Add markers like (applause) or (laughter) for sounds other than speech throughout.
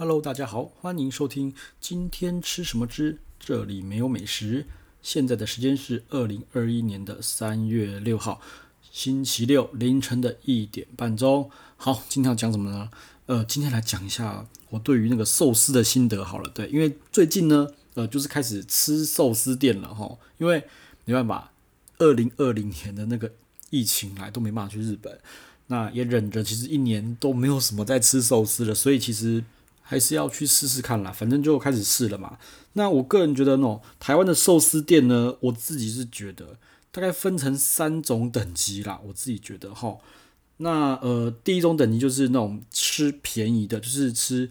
Hello，大家好，欢迎收听今天吃什么之这里没有美食。现在的时间是二零二一年的三月六号，星期六凌晨的一点半钟。好，今天要讲什么呢？呃，今天来讲一下我对于那个寿司的心得好了。对，因为最近呢，呃，就是开始吃寿司店了哈。因为没办法，二零二零年的那个疫情来都没办法去日本。那也忍着，其实一年都没有什么在吃寿司了，所以其实还是要去试试看啦。反正就开始试了嘛。那我个人觉得呢，台湾的寿司店呢，我自己是觉得大概分成三种等级啦。我自己觉得哈，那呃，第一种等级就是那种吃便宜的，就是吃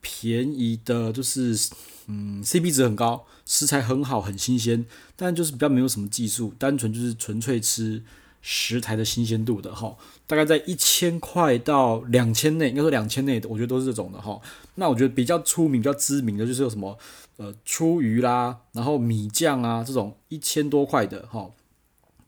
便宜的，就是嗯，CP 值很高，食材很好，很新鲜，但就是比较没有什么技术，单纯就是纯粹吃。食材的新鲜度的哈，大概在一千块到两千内，应该说两千内的，我觉得都是这种的哈。那我觉得比较出名、比较知名的就是有什么呃出鱼啦，然后米酱啊这种一千多块的哈，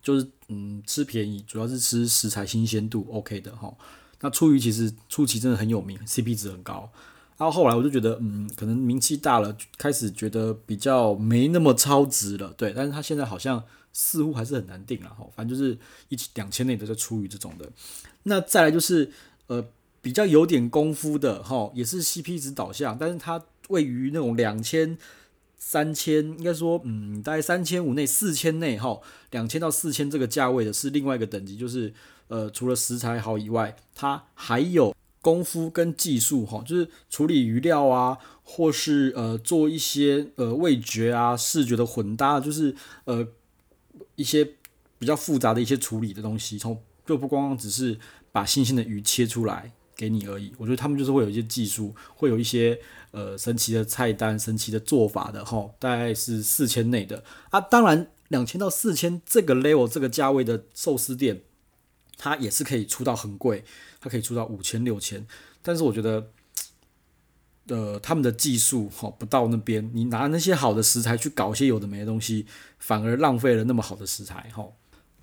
就是嗯吃便宜，主要是吃食材新鲜度 OK 的哈。那出鱼其实初期真的很有名，CP 值很高。然后后来我就觉得嗯，可能名气大了，开始觉得比较没那么超值了，对。但是他现在好像。似乎还是很难定了哈，反正就是一两千内的就出于这种的，那再来就是呃比较有点功夫的哈，也是 CP 值导向，但是它位于那种两千、三千，应该说嗯大概三千五内、四千内哈，两千到四千这个价位的是另外一个等级，就是呃除了食材好以外，它还有功夫跟技术哈，就是处理鱼料啊，或是呃做一些呃味觉啊、视觉的混搭，就是呃。一些比较复杂的一些处理的东西，从就不光光只是把新鲜的鱼切出来给你而已。我觉得他们就是会有一些技术，会有一些呃神奇的菜单、神奇的做法的齁，大概是四千内的啊。当然，两千到四千这个 level 这个价位的寿司店，它也是可以出到很贵，它可以出到五千、六千。但是我觉得。呃，他们的技术哈不到那边，你拿那些好的食材去搞一些有的没的东西，反而浪费了那么好的食材哈。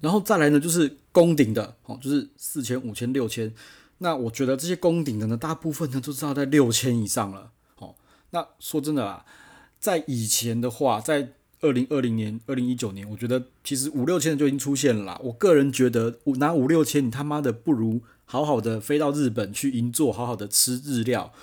然后再来呢，就是攻顶的哦，就是四千、五千、六千。那我觉得这些攻顶的呢，大部分呢都知道在六千以上了。哦，那说真的啊，在以前的话，在二零二零年、二零一九年，我觉得其实五六千的就已经出现了。我个人觉得，拿五六千，你他妈的不如好好的飞到日本去银座，好好的吃日料。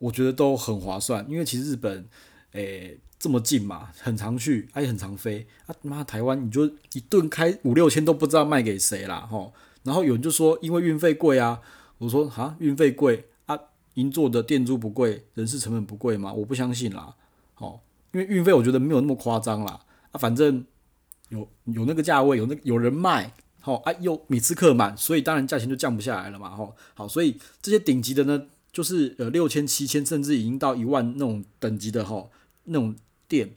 我觉得都很划算，因为其实日本，诶、这么近嘛，很常去，而且很常飞。啊妈，台湾你就一顿开五六千都不知道卖给谁啦吼。然后有人就说因为运费贵啊，我说哈运费贵啊，银座的店租不贵，人事成本不贵吗？我不相信啦，吼，因为运费我觉得没有那么夸张啦。啊，反正有有那个价位，有那有人卖，吼啊又米次客满，所以当然价钱就降不下来了嘛，吼。好，所以这些顶级的呢。就是呃六千七千甚至已经到一万那种等级的哈那种店，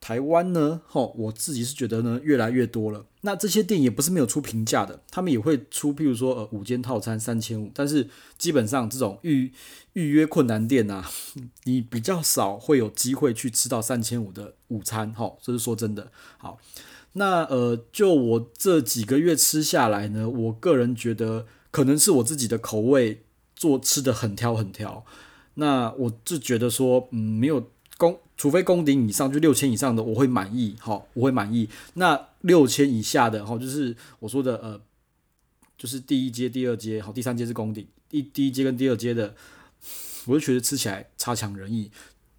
台湾呢哈我自己是觉得呢越来越多了。那这些店也不是没有出平价的，他们也会出，譬如说呃五间套餐三千五，但是基本上这种预预约困难店啊，(laughs) 你比较少会有机会去吃到三千五的午餐哈。这是说真的。好，那呃就我这几个月吃下来呢，我个人觉得可能是我自己的口味。做吃的很挑很挑，那我就觉得说，嗯，没有攻，除非攻顶以上就六千以上的，我会满意，好，我会满意。那六千以下的，哈，就是我说的，呃，就是第一阶、第二阶，好，第三阶是攻顶，第第一阶跟第二阶的，我就觉得吃起来差强人意，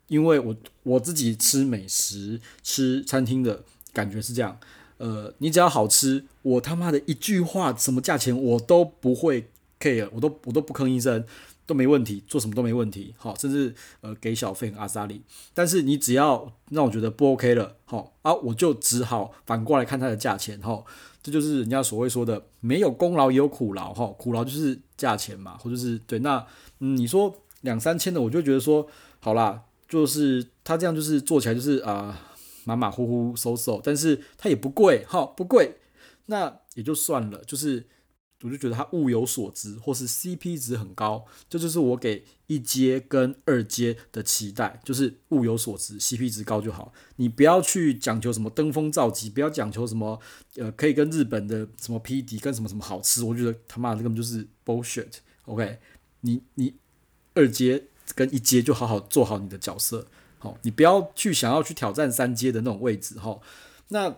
因为我我自己吃美食、吃餐厅的感觉是这样，呃，你只要好吃，我他妈的一句话，什么价钱我都不会。可以，我都我都不吭一声，都没问题，做什么都没问题，好，甚至呃给小费和阿萨里。但是你只要让我觉得不 OK 了，好啊，我就只好反过来看它的价钱，哈，这就是人家所谓说的没有功劳也有苦劳，哈，苦劳就是价钱嘛，或者是对，那嗯，你说两三千的，我就觉得说好啦，就是他这样就是做起来就是啊、马马虎虎收收，但是它也不贵，哈，不贵，那也就算了，就是。我就觉得它物有所值，或是 CP 值很高，这就是我给一阶跟二阶的期待，就是物有所值，CP 值高就好。你不要去讲求什么登峰造极，不要讲求什么呃可以跟日本的什么匹敌，跟什么什么好吃，我觉得他妈的根本就是 bullshit。OK，你你二阶跟一阶就好好做好你的角色，好，你不要去想要去挑战三阶的那种位置，哈，那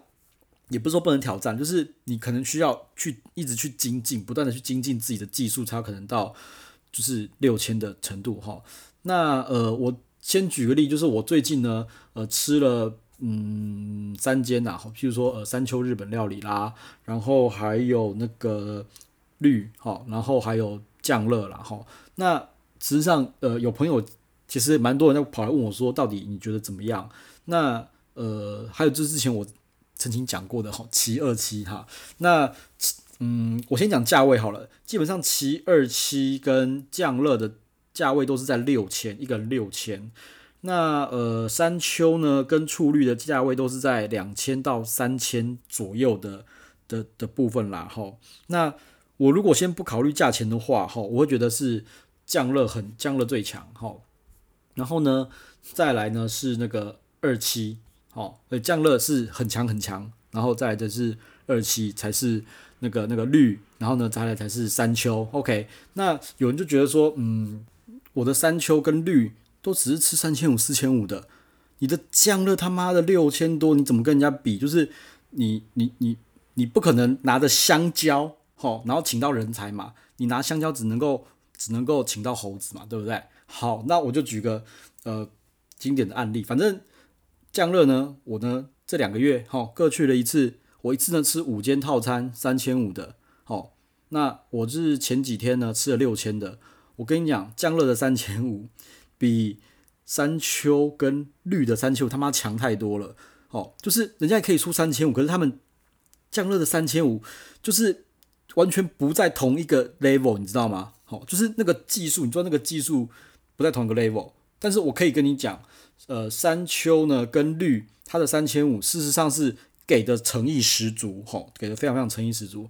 也不是说不能挑战，就是你可能需要去一直去精进，不断的去精进自己的技术，才可能到就是六千的程度，哈。那呃，我先举个例，就是我最近呢，呃，吃了嗯三间呐，譬如说呃山丘日本料理啦，然后还有那个绿，哈，然后还有酱乐啦，哈，那。实际上，呃，有朋友其实蛮多人在跑来问我说，到底你觉得怎么样？那呃，还有就是之前我曾经讲过的哈，七二七哈，那嗯，我先讲价位好了。基本上七二七跟酱乐的价位都是在六千，一个人六千。那呃，山丘呢跟触绿的价位都是在两千到三千左右的的的部分啦。哈，那我如果先不考虑价钱的话，哈，我会觉得是。降热很酱乐最强，哈，然后呢，再来呢是那个二七，好，呃，降乐是很强很强，然后再来的是二七才是那个那个绿，然后呢再来才是山丘，OK，那有人就觉得说，嗯，我的山丘跟绿都只是吃三千五四千五的，你的降乐他妈的六千多，你怎么跟人家比？就是你你你你不可能拿着香蕉，好，然后请到人才嘛，你拿香蕉只能够。只能够请到猴子嘛，对不对？好，那我就举个呃经典的案例，反正降热呢，我呢这两个月哈、哦、各去了一次，我一次呢吃五间套餐三千五的，好、哦，那我是前几天呢吃了六千的，我跟你讲，降热的三千五比山丘跟绿的山丘他妈强太多了，哦，就是人家也可以出三千五，可是他们降热的三千五就是完全不在同一个 level，你知道吗？好，就是那个技术，你说那个技术不在同一个 level，但是我可以跟你讲，呃，山丘呢跟绿，它的三千五，事实上是给的诚意十足，吼，给的非常非常诚意十足。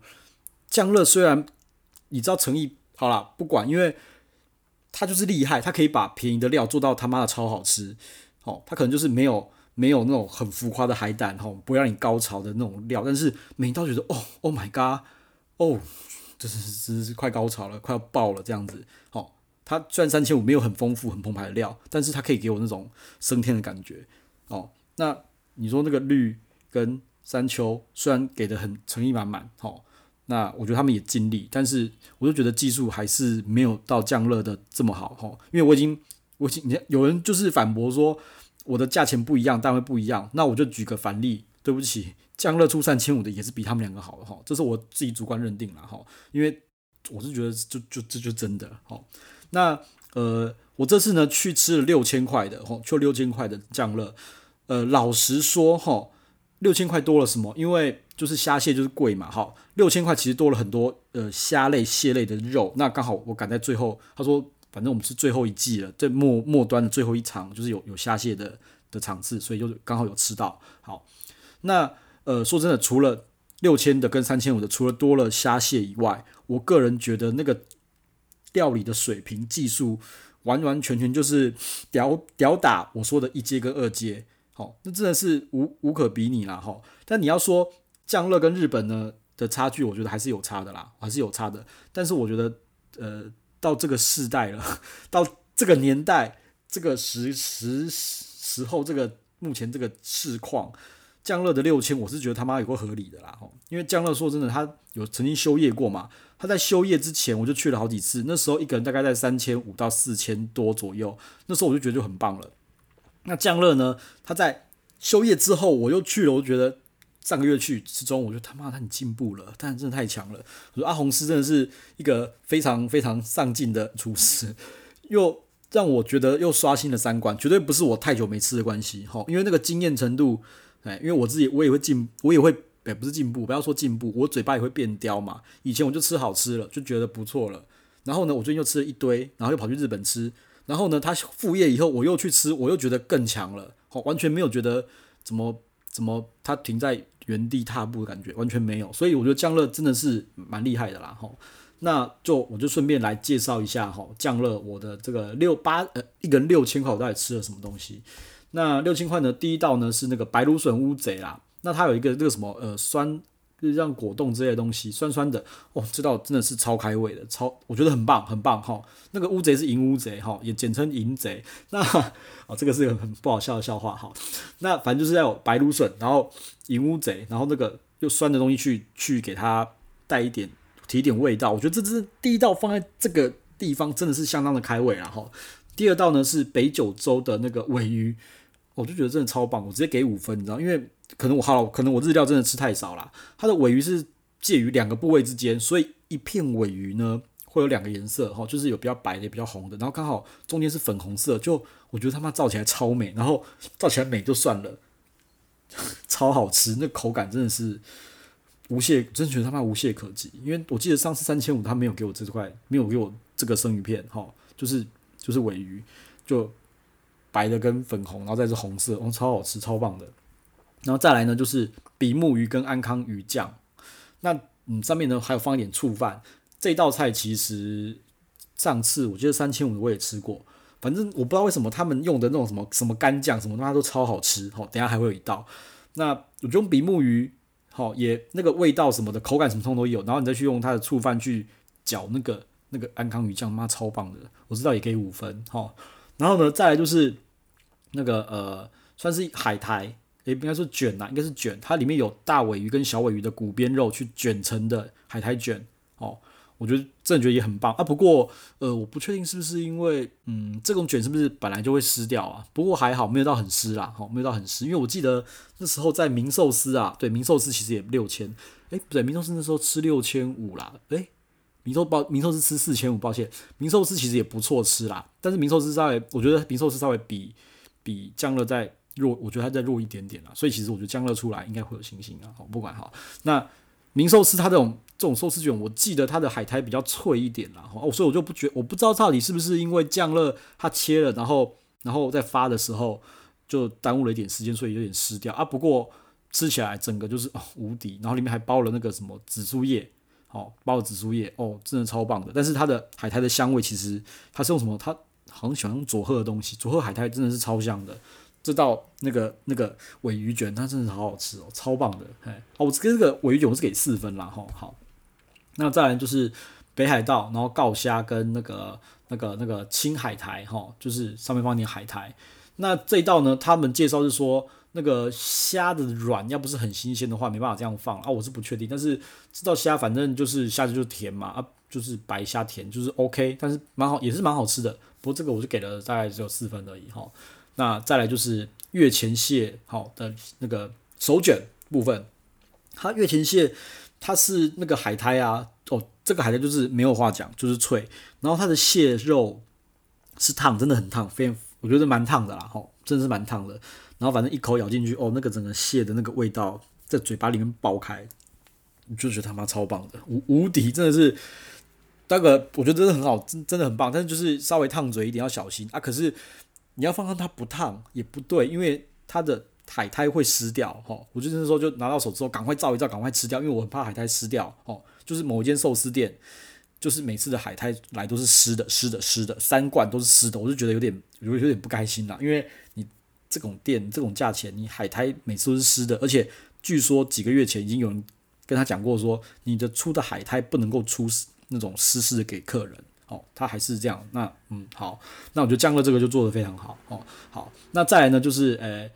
酱乐虽然你知道诚意好啦，不管，因为它就是厉害，它可以把便宜的料做到他妈的超好吃，哦，它可能就是没有没有那种很浮夸的海胆，吼，不让你高潮的那种料，但是每一道觉得哦，Oh my god，哦。这是这是快高潮了，快要爆了这样子。好、哦，它虽然三千五没有很丰富、很澎湃的料，但是它可以给我那种升天的感觉。哦，那你说那个绿跟山丘虽然给的很诚意满满，哦，那我觉得他们也尽力，但是我就觉得技术还是没有到降热的这么好。哈、哦，因为我已经我已经有人就是反驳说我的价钱不一样，单位不一样，那我就举个反例，对不起。降热出三千五的也是比他们两个好的哈，这是我自己主观认定了哈，因为我是觉得就就这就真的哈。那呃，我这次呢去吃了六千块的哈，就六千块的酱乐。呃，老实说哈，六千块多了什么？因为就是虾蟹就是贵嘛哈，六千块其实多了很多呃虾类蟹类的肉。那刚好我赶在最后，他说反正我们是最后一季了，这末末端的最后一场就是有有虾蟹的的场次，所以就刚好有吃到。好，那。呃，说真的，除了六千的跟三千五的，除了多了虾蟹以外，我个人觉得那个料理的水平、技术，完完全全就是屌屌打我说的一阶跟二阶，好，那真的是无无可比拟啦，哈。但你要说降乐跟日本呢的差距，我觉得还是有差的啦，还是有差的。但是我觉得，呃，到这个世代了，(laughs) 到这个年代，这个时时时候，这个目前这个市况。降乐的六千，我是觉得他妈有够合理的啦，吼因为降乐说真的，他有曾经休业过嘛，他在休业之前我就去了好几次，那时候一个人大概在三千五到四千多左右，那时候我就觉得就很棒了。那降乐呢，他在休业之后我又去了，我就觉得上个月去之中，我觉得他妈他很进步了，但真的太强了。我说阿红师真的是一个非常非常上进的厨师，又让我觉得又刷新了三观，绝对不是我太久没吃的关系，哈，因为那个经验程度。哎，因为我自己我也会进，我也会，哎，不是进步，不要说进步，我嘴巴也会变刁嘛。以前我就吃好吃了，就觉得不错了。然后呢，我最近又吃了一堆，然后又跑去日本吃。然后呢，他副业以后，我又去吃，我又觉得更强了。好，完全没有觉得怎么怎么他停在原地踏步的感觉，完全没有。所以我觉得酱乐真的是蛮厉害的啦。哈，那就我就顺便来介绍一下哈，酱乐我的这个六八呃一个人六千块，我到底吃了什么东西？那六千块呢？第一道呢是那个白芦笋乌贼啦。那它有一个那个什么呃酸就像果冻之类的东西，酸酸的哦，这道真的是超开胃的，超我觉得很棒，很棒哈。那个乌贼是银乌贼哈，也简称银贼。(laughs) 那哦，这个是个很不好笑的笑话哈。那反正就是要有白芦笋，然后银乌贼，然后那个又酸的东西去去给它带一点提点味道。我觉得这是第一道放在这个地方真的是相当的开胃啊哈。第二道呢是北九州的那个尾鱼，我就觉得真的超棒，我直接给五分，你知道，因为。可能我好，可能我日料真的吃太少了。它的尾鱼是介于两个部位之间，所以一片尾鱼呢会有两个颜色哈，就是有比较白的，比较红的，然后刚好中间是粉红色，就我觉得他妈照起来超美，然后照起来美就算了，(laughs) 超好吃，那口感真的是无懈，真觉得他妈无懈可击。因为我记得上次三千五他没有给我这块，没有给我这个生鱼片哈，就是就是尾鱼，就白的跟粉红，然后再是红色，哦，超好吃，超棒的。然后再来呢，就是比目鱼跟安康鱼酱。那嗯，上面呢还有放一点醋饭。这道菜其实上次我记得三千五我也吃过，反正我不知道为什么他们用的那种什么什么干酱什么，他都超好吃。好，等下还会有一道。那我觉得比目鱼好也那个味道什么的口感什么通都有，然后你再去用它的醋饭去搅那个那个安康鱼酱，妈超棒的。我知道也可以五分。好，然后呢再来就是那个呃算是海苔。也应该是卷呐，应该是卷。它里面有大尾鱼跟小尾鱼的骨边肉去卷成的海苔卷哦，我觉得真的觉得也很棒啊。不过呃，我不确定是不是因为嗯，这种卷是不是本来就会湿掉啊？不过还好没有到很湿啦，好，没有到很湿。因为我记得那时候在明寿司啊，对，明寿司其实也六千，哎，不对，明寿司那时候吃六千五啦，哎，明寿包明寿司吃四千五，抱歉，明寿司其实也不错吃啦，但是明寿司稍微，我觉得明寿司稍微比比江乐再。弱，我觉得它再弱一点点啦，所以其实我觉得江乐出来应该会有信心啊。好，不管好，那明寿司它这种这种寿司卷，我记得它的海苔比较脆一点啦。哦，所以我就不觉，我不知道到底是不是因为江乐它切了，然后然后再发的时候就耽误了一点时间，所以有点湿掉啊。不过吃起来整个就是哦无敌，然后里面还包了那个什么紫苏叶，哦，包了紫苏叶，哦，真的超棒的。但是它的海苔的香味其实它是用什么？它好像喜欢用佐贺的东西，佐贺海苔真的是超香的。这道那个那个尾鱼卷，它真的是好好吃哦，超棒的！哎，哦，我这个尾鱼卷我是给四分啦，哈，好。那再来就是北海道，然后告虾跟那个那个那个青海苔，哈，就是上面放点海苔。那这一道呢，他们介绍是说那个虾的软要不是很新鲜的话，没办法这样放啊，我是不确定。但是知道虾反正就是虾子就是甜嘛，啊，就是白虾甜，就是 OK，但是蛮好，也是蛮好吃的。不过这个我就给了大概只有四分而已，哈。那再来就是月前蟹好的那个手卷部分，它月前蟹它是那个海苔啊，哦，这个海苔就是没有话讲，就是脆，然后它的蟹肉是烫，真的很烫，非我觉得蛮烫的啦，吼，真的是蛮烫的。然后反正一口咬进去，哦，那个整个蟹的那个味道在嘴巴里面爆开，就觉得他妈超棒的，无无敌，真的是那个我觉得真的很好，真真的很棒，但是就是稍微烫嘴一点要小心啊，可是。你要放上它不烫也不对，因为它的海苔会湿掉哈。我就那时候就拿到手之后，赶快照一照，赶快吃掉，因为我很怕海苔湿掉哦。就是某一间寿司店，就是每次的海苔来都是湿的，湿的，湿的，三罐都是湿的，我就觉得有点有有点不开心啦。因为你这种店这种价钱，你海苔每次都是湿的，而且据说几个月前已经有人跟他讲过说，你的出的海苔不能够出那种湿湿的给客人。哦，他还是这样。那嗯，好，那我觉得江乐这个就做得非常好。哦，好，那再来呢，就是呃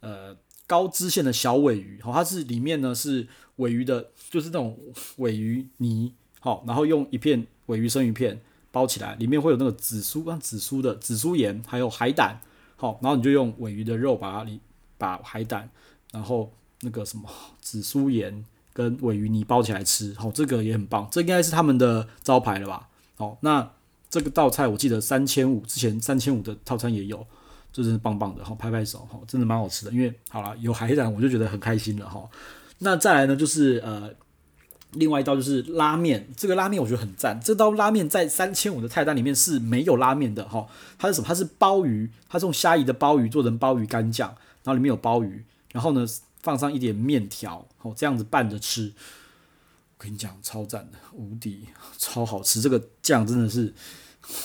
呃高知县的小鮪鱼，好、哦，它是里面呢是鮪鱼的，就是那种鮪鱼泥，好、哦，然后用一片鮪鱼生鱼片包起来，里面会有那个紫苏，啊紫苏的紫苏盐，还有海胆，好、然后你就用尾鱼的肉把它里把海胆，然后那个什么紫苏盐跟尾鱼泥包起来吃，好、这个也很棒，这应该是他们的招牌了吧？好，那这个道菜我记得三千五，之前三千五的套餐也有，这真是棒棒的好，拍拍手哈，真的蛮好吃的。因为好了，有海胆我就觉得很开心了哈。那再来呢，就是呃，另外一道就是拉面，这个拉面我觉得很赞。这道拉面在三千五的菜单里面是没有拉面的哈，它是什么？它是鲍鱼，它是用虾夷的鲍鱼做成鲍鱼干酱，然后里面有鲍鱼，然后呢放上一点面条，哦，这样子拌着吃。我跟你讲，超赞的，无敌，超好吃。这个酱真的是，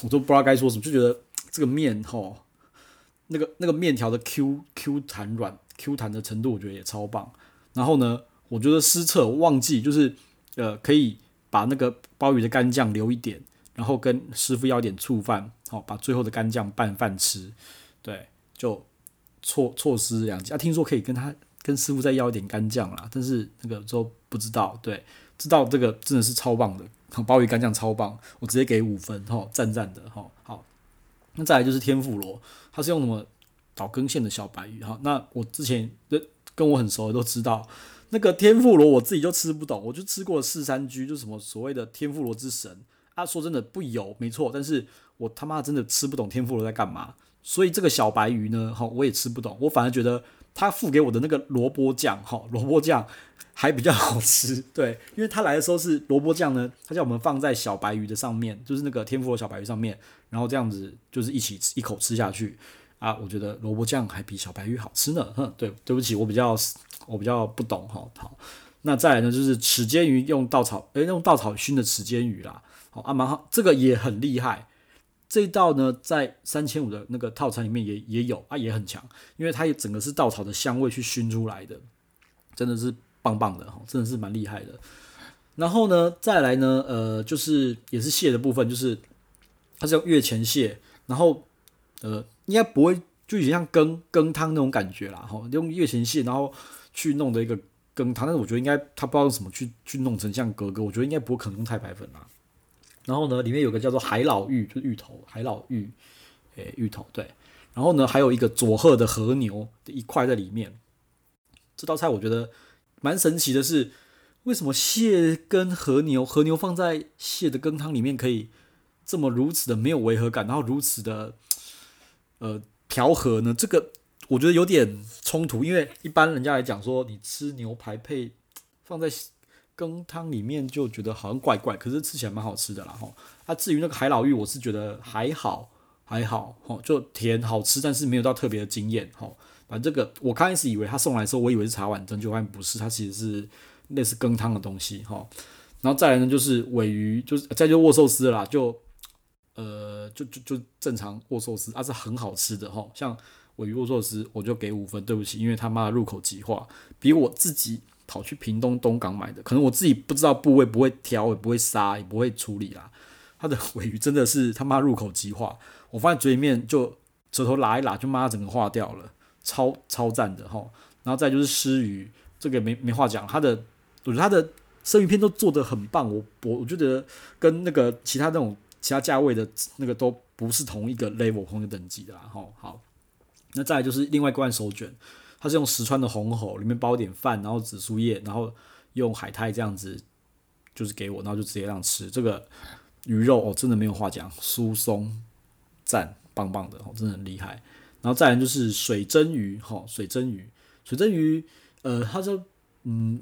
我都不知道该说什么，就觉得这个面吼，那个那个面条的 Q Q 弹软，Q 弹的程度，我觉得也超棒。然后呢，我觉得失策，忘记就是呃，可以把那个鲍鱼的干酱留一点，然后跟师傅要点醋饭，好，把最后的干酱拌饭吃。对，就错错失良机啊！听说可以跟他跟师傅再要一点干酱啦，但是那个都不知道。对，知道这个真的是超棒的，鲍鱼干酱超棒，我直接给五分，哈，赞赞的，哈，好。那再来就是天妇罗，它是用什么岛根县的小白鱼，哈，那我之前的跟我很熟的都知道。那个天妇罗我自己就吃不懂，我就吃过四三居，就是什么所谓的天妇罗之神啊。说真的不油没错，但是我他妈真的吃不懂天妇罗在干嘛。所以这个小白鱼呢，哈，我也吃不懂。我反而觉得他付给我的那个萝卜酱，哈，萝卜酱还比较好吃。(laughs) 对，因为他来的时候是萝卜酱呢，他叫我们放在小白鱼的上面，就是那个天妇罗小白鱼上面，然后这样子就是一起一口吃下去啊。我觉得萝卜酱还比小白鱼好吃呢。哼，对，对不起，我比较。我比较不懂哈，好，那再来呢，就是齿煎鱼用稻草，诶，用稻草熏的齿煎鱼啦，好啊蛮好，这个也很厉害。这一道呢，在三千五的那个套餐里面也也有啊，也很强，因为它也整个是稻草的香味去熏出来的，真的是棒棒的哈，真的是蛮厉害的。然后呢，再来呢，呃，就是也是蟹的部分，就是它是用月前蟹，然后呃，应该不会就有点像羹羹汤那种感觉啦，哈，用月前蟹，然后。去弄的一个羹汤，但是我觉得应该他不知道用什么去去弄成像格格，我觉得应该不可能用太白粉啦。然后呢，里面有个叫做海老芋，就是芋头，海老芋，诶、芋头对。然后呢，还有一个佐贺的和牛的一块在里面。这道菜我觉得蛮神奇的是，为什么蟹跟和牛，和牛放在蟹的羹汤里面可以这么如此的没有违和感，然后如此的呃调和呢？这个。我觉得有点冲突，因为一般人家来讲说，你吃牛排配 (tsk) 放在羹汤里面就觉得好像怪怪，可是吃起来蛮好吃的啦吼。啊，至于那个海老芋，我是觉得还好还好吼，就甜好吃，但是没有到特别的惊艳吼。反正这个我刚开始以为他送来的时候，我以为是茶碗蒸，就发现不是，它其实是类似羹汤的东西吼。然后再来呢，就是尾鱼，就是再就握寿司啦，就呃就就就正常握寿司，它是很好吃的吼，像。尾鱼握寿司，我就给五分。对不起，因为他妈的入口即化，比我自己跑去屏东东港买的，可能我自己不知道部位，不会挑，也不会杀，也不会处理啦。他的尾鱼真的是他妈入口即化，我放在嘴里面就舌头拉一拉，就妈整个化掉了，超超赞的齁。然后再就是鰤鱼，这个没没话讲，他的我觉得他的生鱼片都做得很棒，我我我觉得跟那个其他那种其他价位的那个都不是同一个 level 同一个等级的啦齁。好。那再来就是另外一罐手卷，它是用石川的红喉，里面包点饭，然后紫苏叶，然后用海苔这样子，就是给我，然后就直接让吃。这个鱼肉哦，真的没有话讲，酥松赞，棒棒的哦，真的很厉害。然后再来就是水蒸鱼，哈，水蒸鱼，水蒸鱼，呃，它就嗯，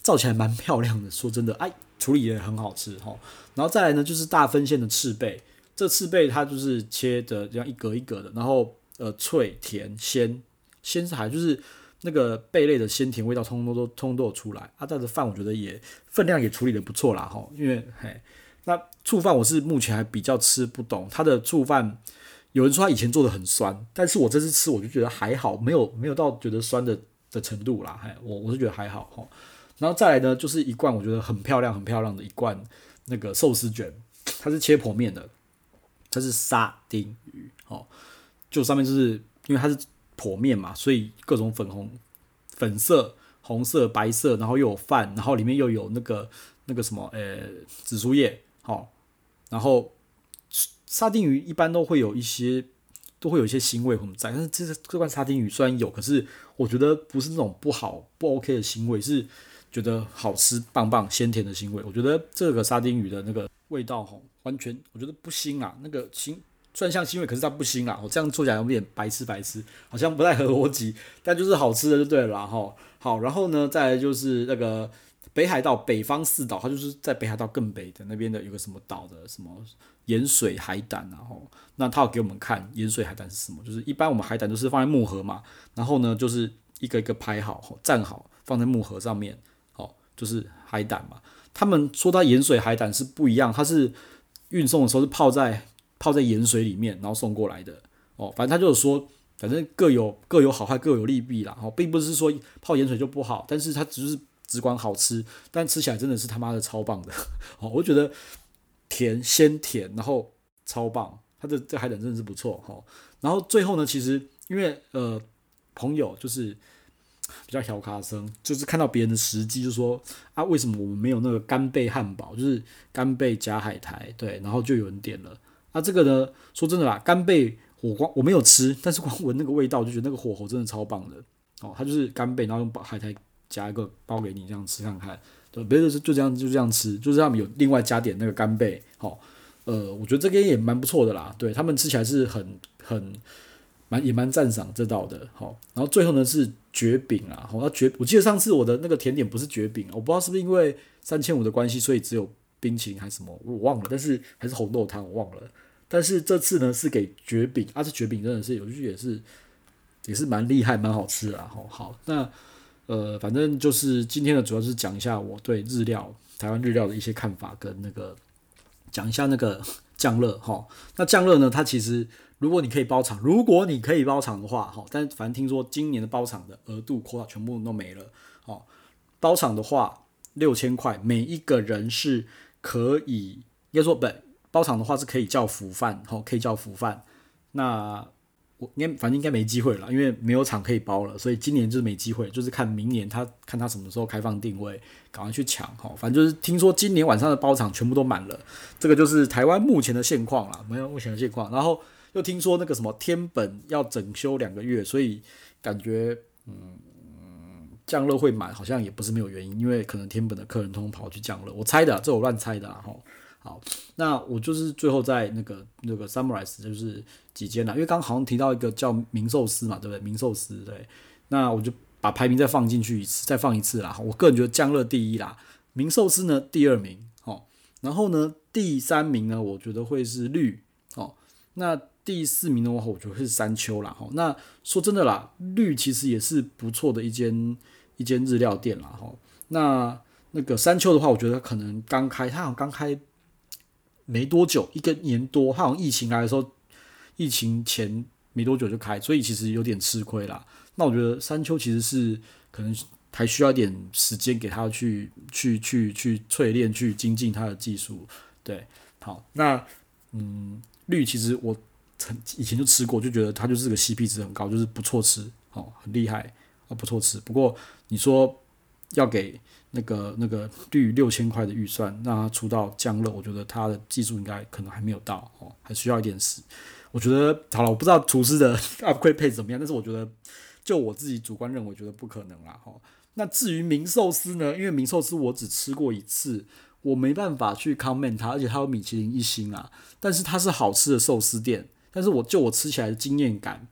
造起来蛮漂亮的，说真的，哎，处理也很好吃哈。然后再来呢，就是大分县的赤贝，这赤贝它就是切的这样一格一格的，然后。呃，脆甜鲜鲜是还就是那个贝类的鲜甜味道，通通都通通都有出来。啊，这样的饭我觉得也分量也处理得不错啦，哈。因为嘿，那醋饭我是目前还比较吃不懂，它的醋饭有人说他以前做的很酸，但是我这次吃我就觉得还好，没有没有到觉得酸的的程度啦，嘿，我我是觉得还好哈。然后再来呢，就是一罐我觉得很漂亮很漂亮的一罐那个寿司卷，它是切剖面的，它是沙丁鱼，哦。就上面就是因为它是剖面嘛，所以各种粉红、粉色、红色、白色，然后又有饭，然后里面又有那个那个什么，呃，紫苏叶，好，然后沙丁鱼一般都会有一些，都会有一些腥味，我们在，但是这这罐沙丁鱼虽然有，可是我觉得不是那种不好不 OK 的腥味，是觉得好吃、棒棒、鲜甜的腥味。我觉得这个沙丁鱼的那个味道，吼，完全我觉得不腥啊，那个腥。虽然像腥味，可是它不腥啊！我这样做起来有点白痴白痴，好像不太合逻辑，但就是好吃的就对了啦哈。好，然后呢，再来就是那个北海道北方四岛，它就是在北海道更北的那边的有个什么岛的什么盐水海胆，然后那他有给我们看盐水海胆是什么，就是一般我们海胆都是放在木盒嘛，然后呢就是一个一个排好站好放在木盒上面，好就是海胆嘛。他们说它盐水海胆是不一样，它是运送的时候是泡在。泡在盐水里面，然后送过来的哦。反正他就是说，反正各有各有好坏，各有利弊啦。哦，并不是说泡盐水就不好，但是它只是只管好吃，但吃起来真的是他妈的超棒的。(laughs) 哦，我觉得甜鲜甜，然后超棒，它的这海胆真的是不错哈。然后最后呢，其实因为呃朋友就是比较小卡生，就是看到别人的时机，就说啊，为什么我们没有那个干贝汉堡，就是干贝加海苔，对，然后就有人点了。啊，这个呢，说真的啦，干贝火光我没有吃，但是光闻那个味道就觉得那个火候真的超棒的。哦，它就是干贝，然后用海苔夹一个包给你这样吃看看，对，别的是就这样就这样吃，就是他们有另外加点那个干贝，好，呃，我觉得这个也蛮不错的啦，对他们吃起来是很很蛮也蛮赞赏这道的，好，然后最后呢是绝饼啊，好，那绝我记得上次我的那个甜点不是绝饼，我不知道是不是因为三千五的关系，所以只有冰淇淋还是什么，我忘了，但是还是红豆汤我忘了，但是这次呢是给绝饼，啊，这绝饼真的是有句也是。也是蛮厉害，蛮好吃的啦。吼，好，那呃，反正就是今天的主要是讲一下我对日料、台湾日料的一些看法，跟那个讲一下那个 (laughs) 酱乐哈。那酱乐呢，它其实如果你可以包场，如果你可以包场的话，哈，但反正听说今年的包场的额度扩大全部都没了。哦，包场的话六千块，每一个人是可以，应该说不，包场的话是可以叫福饭，吼，可以叫福饭。那我应该反正应该没机会了，因为没有场可以包了，所以今年就是没机会，就是看明年他看他什么时候开放定位，赶快去抢哈。反正就是听说今年晚上的包场全部都满了，这个就是台湾目前的现况啦，没有目前的现况。然后又听说那个什么天本要整修两个月，所以感觉嗯降乐会满，好像也不是没有原因，因为可能天本的客人通通跑去降乐，我猜的，这我乱猜的哈。好，那我就是最后在那个那个 summarize 就是几间啦，因为刚刚好像提到一个叫明寿司嘛，对不对？明寿司对，那我就把排名再放进去一次，再放一次啦。我个人觉得将乐第一啦，明寿司呢第二名，哦，然后呢第三名呢，我觉得会是绿，哦，那第四名的话，我觉得会是山丘啦，哦，那说真的啦，绿其实也是不错的一间一间日料店啦，哦，那那个山丘的话，我觉得可能刚开，它好像刚开。没多久，一个年多，他好像疫情来的时候，疫情前没多久就开，所以其实有点吃亏啦。那我觉得山丘其实是可能还需要一点时间给他去去去去淬炼，去精进他的技术。对，好，那嗯，绿其实我曾以前就吃过，就觉得它就是个 CP 值很高，就是不错吃，哦，很厉害，不错吃。不过你说要给。那个那个绿六千块的预算，让他出到酱乐，我觉得他的技术应该可能还没有到哦，还需要一点时。我觉得好了，我不知道厨师的 (laughs) upgrade 配怎么样，但是我觉得就我自己主观认为，觉得不可能啦哈。那至于明寿司呢？因为明寿司我只吃过一次，我没办法去 comment 它，而且它有米其林一星啊。但是它是好吃的寿司店，但是我就我吃起来的经验感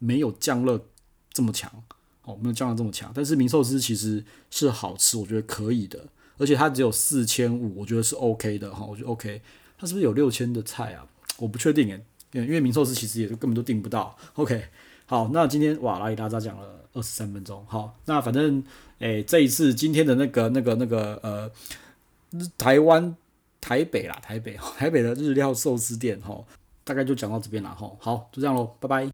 没有酱乐这么强。哦，没有酱料这么强，但是明寿司其实是好吃，我觉得可以的，而且它只有四千五，我觉得是 OK 的哈，我觉得 OK。它是不是有六千的菜啊？我不确定诶，因为明寿司其实也根本都订不到。OK，好，那今天哇，拉里拉杂讲了二十三分钟，好，那反正诶、这一次今天的那个那个那个呃，台湾台北啦，台北台北的日料寿司店哈，大概就讲到这边了哈，好，就这样喽，拜拜。